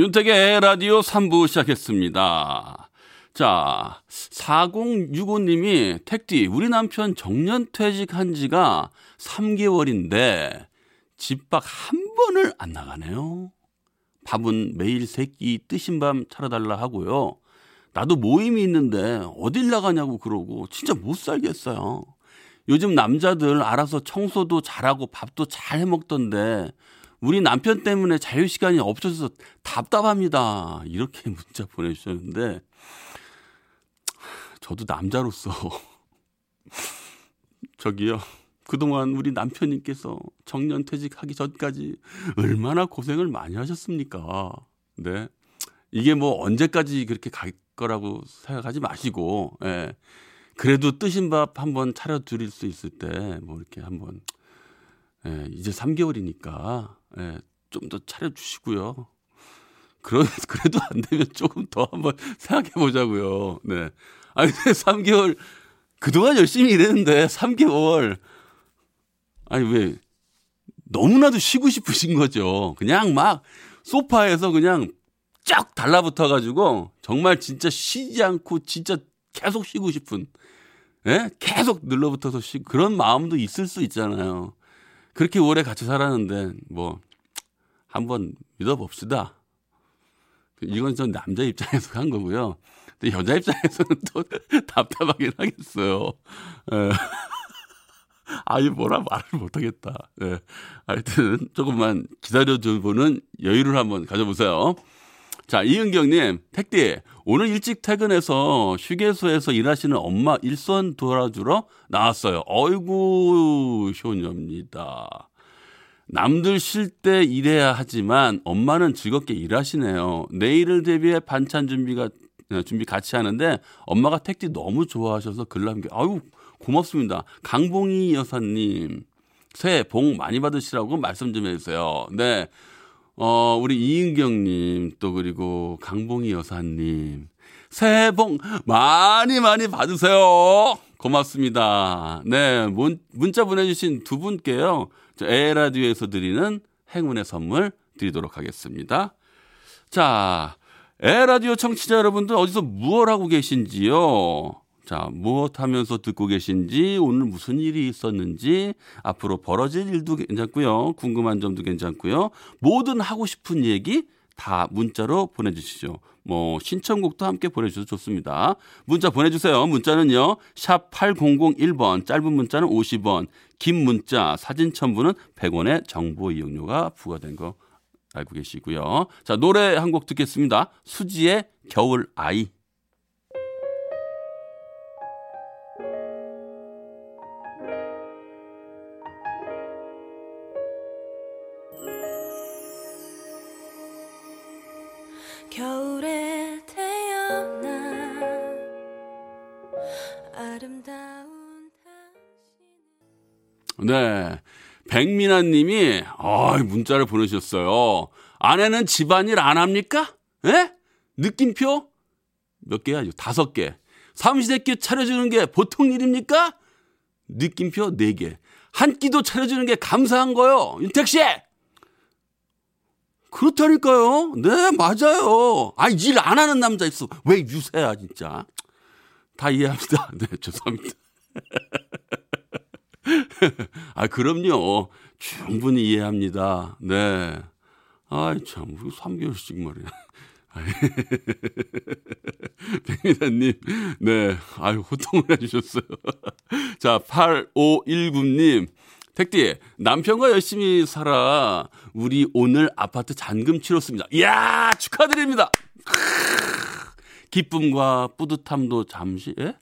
윤택의 라디오 3부 시작했습니다. 자, 4065님이 택디, 우리 남편 정년 퇴직한 지가 3개월인데 집 밖 한 번을 안 나가네요. 밥은 매일 세끼 뜨신 밤 차려달라 하고요. 나도 모임이 있는데 어딜 나가냐고 그러고 진짜 못 살겠어요. 요즘 남자들 알아서 청소도 잘하고 밥도 잘 해먹던데 우리 남편 때문에 자유 시간이 없어져서 답답합니다. 이렇게 문자 보내주셨는데 저도 남자로서 저기요. 그동안 우리 남편님께서 정년 퇴직하기 전까지 얼마나 고생을 많이 하셨습니까? 네. 이게 뭐 언제까지 그렇게 갈 거라고 생각하지 마시고, 예. 그래도 뜨신 밥 한번 차려 드릴 수 있을 때, 뭐 이렇게 한번, 예, 이제 3개월이니까, 예, 좀 더 차려주시고요. 그러, 그래도 안 되면 조금 더 한번 생각해 보자고요. 네. 아, 근데 3개월, 그동안 열심히 일했는데 3개월, 아니, 왜, 너무나도 쉬고 싶으신 거죠. 그냥 막 소파에서 그냥 쫙 달라붙어 가지고 정말 진짜 쉬지 않고 진짜 계속 쉬고 싶은 예? 계속 눌러붙어서 쉬고 그런 마음도 있을 수 있잖아요. 그렇게 오래 같이 살았는데 뭐 한번 믿어 봅시다. 이건 전 남자 입장에서 한 거고요. 근데 여자 입장에서는 또 답답하긴 하겠어요. 예. 아유 뭐라 말을 못하겠다. 예. 하여튼 조금만 기다려줘보는 여유를 한번 가져보세요. 자 이은경님 택디 오늘 일찍 퇴근해서 휴게소에서 일하시는 엄마 일손 도와주러 나왔어요. 어이구 효녀입니다. 남들 쉴 때 일해야 하지만 엄마는 즐겁게 일하시네요. 내일을 대비해 반찬 준비가 준비 같이 하는데 엄마가 택디 너무 좋아하셔서 글 남겨. 아유 고맙습니다. 강봉희 여사님, 새해 복 많이 받으시라고 말씀 좀 해주세요. 네. 어, 우리 이은경님, 또 그리고 강봉희 여사님, 새해 복 많이 많이 받으세요. 고맙습니다. 네. 문, 문자 보내주신 두 분께요. 에라디오에서 드리는 행운의 선물 드리도록 하겠습니다. 자, 에라디오 청취자 여러분들 어디서 무엇 하고 계신지요? 자, 무엇 하면서 듣고 계신지, 오늘 무슨 일이 있었는지, 앞으로 벌어질 일도 괜찮고요. 궁금한 점도 괜찮고요. 뭐든 하고 싶은 얘기 다 문자로 보내주시죠. 뭐, 신청곡도 함께 보내주셔도 좋습니다. 문자 보내주세요. 문자는요, 샵 8001번, 짧은 문자는 50원, 긴 문자, 사진 첨부는 100원의 정보 이용료가 부과된 거 알고 계시고요. 자, 노래 한 곡 듣겠습니다. 수지의 겨울 아이. 네. 백민아 님이, 아 문자를 보내주셨어요. 아내는 집안일 안 합니까? 예? 느낌표? 몇 개야? 다섯 개. 삼시세끼 차려주는 게 보통 일입니까? 느낌표 네 개. 한 끼도 차려주는 게 감사한 거요. 윤택 씨! 그렇다니까요. 네, 맞아요. 아, 일 안 하는 남자 있어. 왜 유세야, 진짜. 다 이해합니다. 네, 죄송합니다. 아, 그럼요. 충분히 이해합니다. 네. 아이, 참, 3개월씩 말이야. 백미사님, 네. 아유, 호통을 해주셨어요. 자, 8519님. 택디, 남편과 열심히 살아. 우리 오늘 아파트 잔금 치렀습니다. 이야, 축하드립니다. 기쁨과 뿌듯함도 잠시, 예?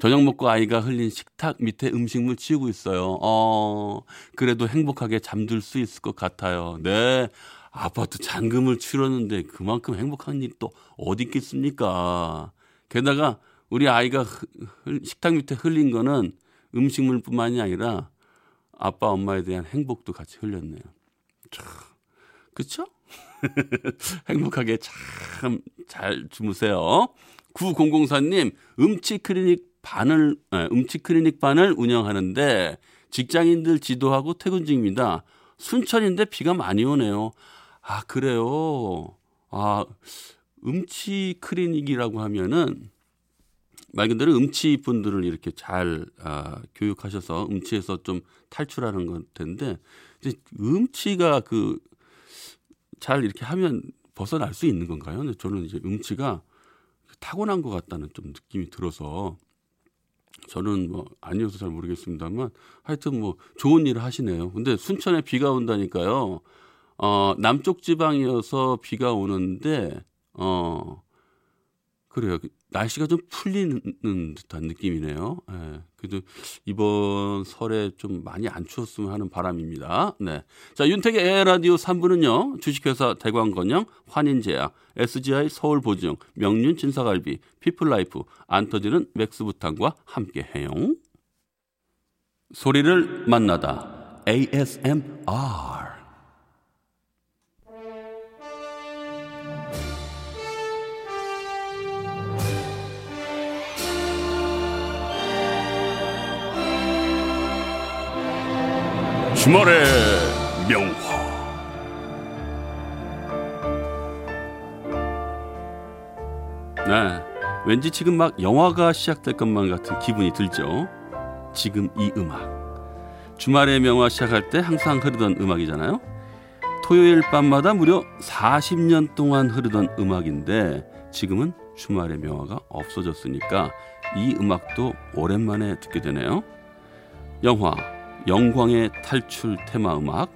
저녁 먹고 아이가 흘린 식탁 밑에 음식물 치우고 있어요. 어, 그래도 행복하게 잠들 수 있을 것 같아요. 네. 아파트 잔금을 치렀는데 그만큼 행복한 일이 또 어디 있겠습니까? 게다가 우리 아이가 식탁 밑에 흘린 거는 음식물뿐만이 아니라 아빠 엄마에 대한 행복도 같이 흘렸네요. 참, 그쵸? 행복하게 참 잘 주무세요. 9004님, 음치 클리닉 반을, 에, 음치 클리닉 반을 운영하는데 직장인들 지도하고 퇴근 중입니다. 순천인데 비가 많이 오네요. 아, 그래요. 아, 음치 클리닉이라고 하면은 말 그대로 음치 분들을 이렇게 잘 아, 교육하셔서 음치에서 좀 탈출하는 것 텐데 음치가 그 잘 이렇게 하면 벗어날 수 있는 건가요? 저는 이제 음치가 타고난 것 같다는 좀 느낌이 들어서 저는 뭐 아니어서 잘 모르겠습니다만 하여튼 뭐 좋은 일을 하시네요. 근데 순천에 비가 온다니까요. 어, 남쪽 지방이어서 비가 오는데 어 그래요. 날씨가 좀 풀리는 듯한 느낌이네요. 예. 그래도 이번 설에 좀 많이 안 추웠으면 하는 바람입니다. 네. 자, 윤택의 에헤라디오 3부는요, 주식회사 대광건영, 환인제약, SGI 서울보증, 명륜 진사갈비, 피플라이프, 안 터지는 맥스부탄과 함께 해요. 소리를 만나다. ASMR. 주말의 명화. 네. 왠지 지금 막 영화가 시작될 것만 같은 기분이 들죠. 지금 이 음악. 주말의 명화 시작할 때 항상 흐르던 음악이잖아요. 토요일 밤마다 무려 40년 동안 흐르던 음악인데 지금은 주말의 명화가 없어졌으니까 이 음악도 오랜만에 듣게 되네요. 영화 영광의 탈출 테마 음악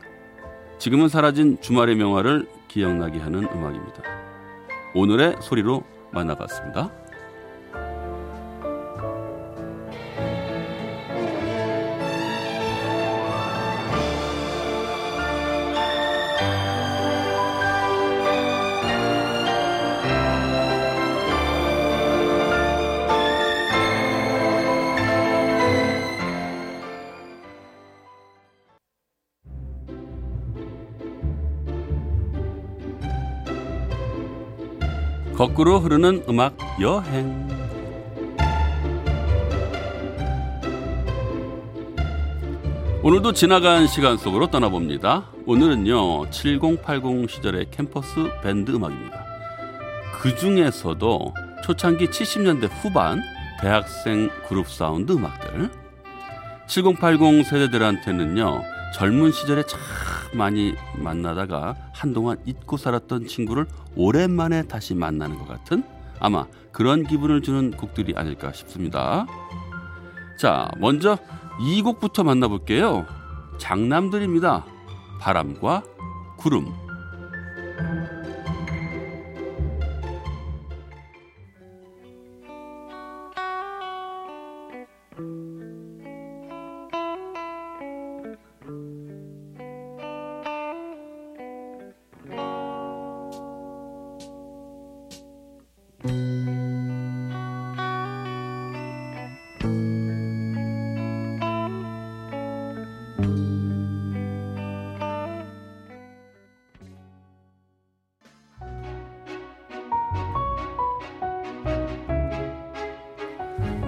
지금은 사라진 주말의 명화를 기억나게 하는 음악입니다. 오늘의 소리로 만나봤습니다. 거꾸로 흐르는 음악 여행. 오늘도 지나간 시간 속으로 떠나봅니다. 오늘은요, 7080 시절의 캠퍼스 밴드 음악입니다. 그 중에서도 초창기 70년대 후반 대학생 그룹 사운드 음악들. 7080 세대들한테는요, 젊은 시절에 참 많이 만나다가 한동안 잊고 살았던 친구를 오랜만에 다시 만나는 것 같은 아마 그런 기분을 주는 곡들이 아닐까 싶습니다. 자, 먼저 이 곡부터 만나볼게요. 장남들입니다. 바람과 구름.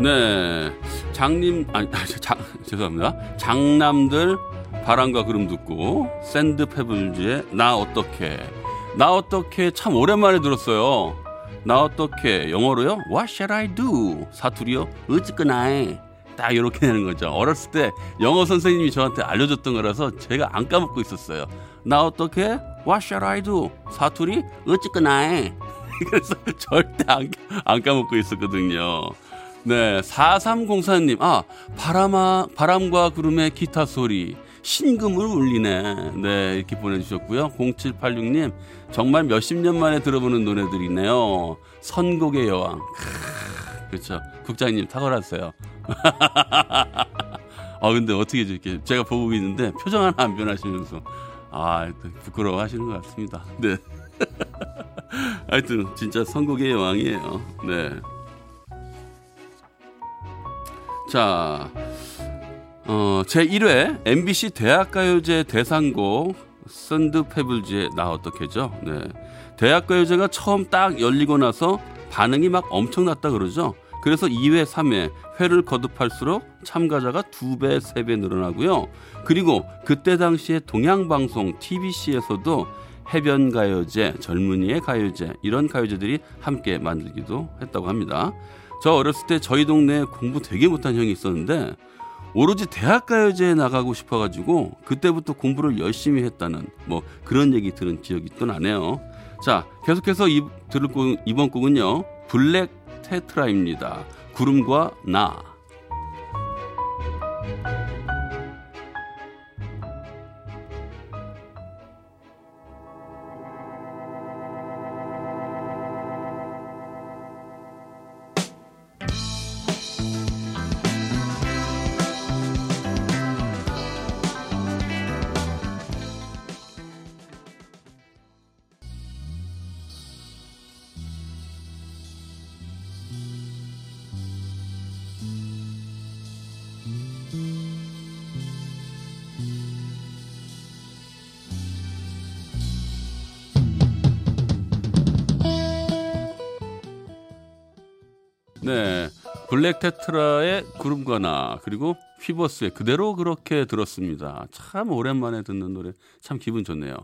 네. 장님, 아니, 장, 죄송합니다. 장남들 바람과 구름 듣고, 샌드 페블즈의 나 어떡해. 나 어떡해 참 오랜만에 들었어요. 나 어떡해 영어로요? What shall I do? 사투리요? 어찌거나 해. 딱 이렇게 되는 거죠. 어렸을 때 영어 선생님이 저한테 알려줬던 거라서 제가 안 까먹고 있었어요. 나 어떡해? What shall I do? 사투리? 어찌거나 해. 그래서 절대 안, 안 까먹고 있었거든요. 네, 4304님, 아, 바람아, 바람과 구름의 기타 소리, 신금을 울리네. 네, 이렇게 보내주셨고요. 0786님, 정말 몇십 년 만에 들어보는 노래들이네요. 선곡의 여왕. 크, 그렇죠. 국장님 탁월하세요. 아, 근데 어떻게 이렇게 제가 보고 있는데 표정 하나 안 변하시면서, 아, 부끄러워 하시는 것 같습니다. 네. 하여튼, 진짜 선곡의 여왕이에요. 네. 자, 어, 제 1회 MBC 대학가요제 대상곡 썬드 페블즈에 나 어떻게죠? 네. 대학가요제가 처음 딱 열리고 나서 반응이 막 엄청났다 그러죠. 그래서 2회, 3회 회를 거듭할수록 참가자가 2배, 3배 늘어나고요. 그리고 그때 당시에 동양방송 TBC에서도 해변 가요제, 젊은이의 가요제 이런 가요제들이 함께 만들기도 했다고 합니다. 저 어렸을 때 저희 동네에 공부 되게 못한 형이 있었는데 오로지 대학가요제에 나가고 싶어가지고 그때부터 공부를 열심히 했다는 뭐 그런 얘기 들은 기억이 또 나네요. 자 계속해서 이, 들을 곡, 이번 곡은요 블랙 테트라입니다. 구름과 나. 네. 블랙 테트라의 구름과 나 그리고 휘버스의 그대로 그렇게 들었습니다. 참 오랜만에 듣는 노래 참 기분 좋네요.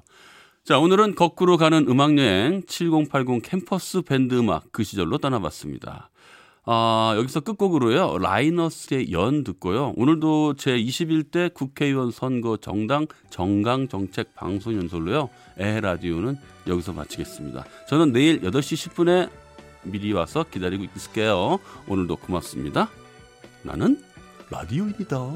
자, 오늘은 거꾸로 가는 음악 여행 7080 캠퍼스 밴드 음악 그 시절로 떠나봤습니다. 아, 여기서 끝곡으로요. 라이너스의 연 듣고요. 오늘도 제 21대 국회의원 선거 정당 정강 정책 방송 연설로요. 에 라디오는 여기서 마치겠습니다. 저는 내일 8시 10분에 미리 와서 기다리고 있을게요. 오늘도 고맙습니다. 나는 라디오입니다.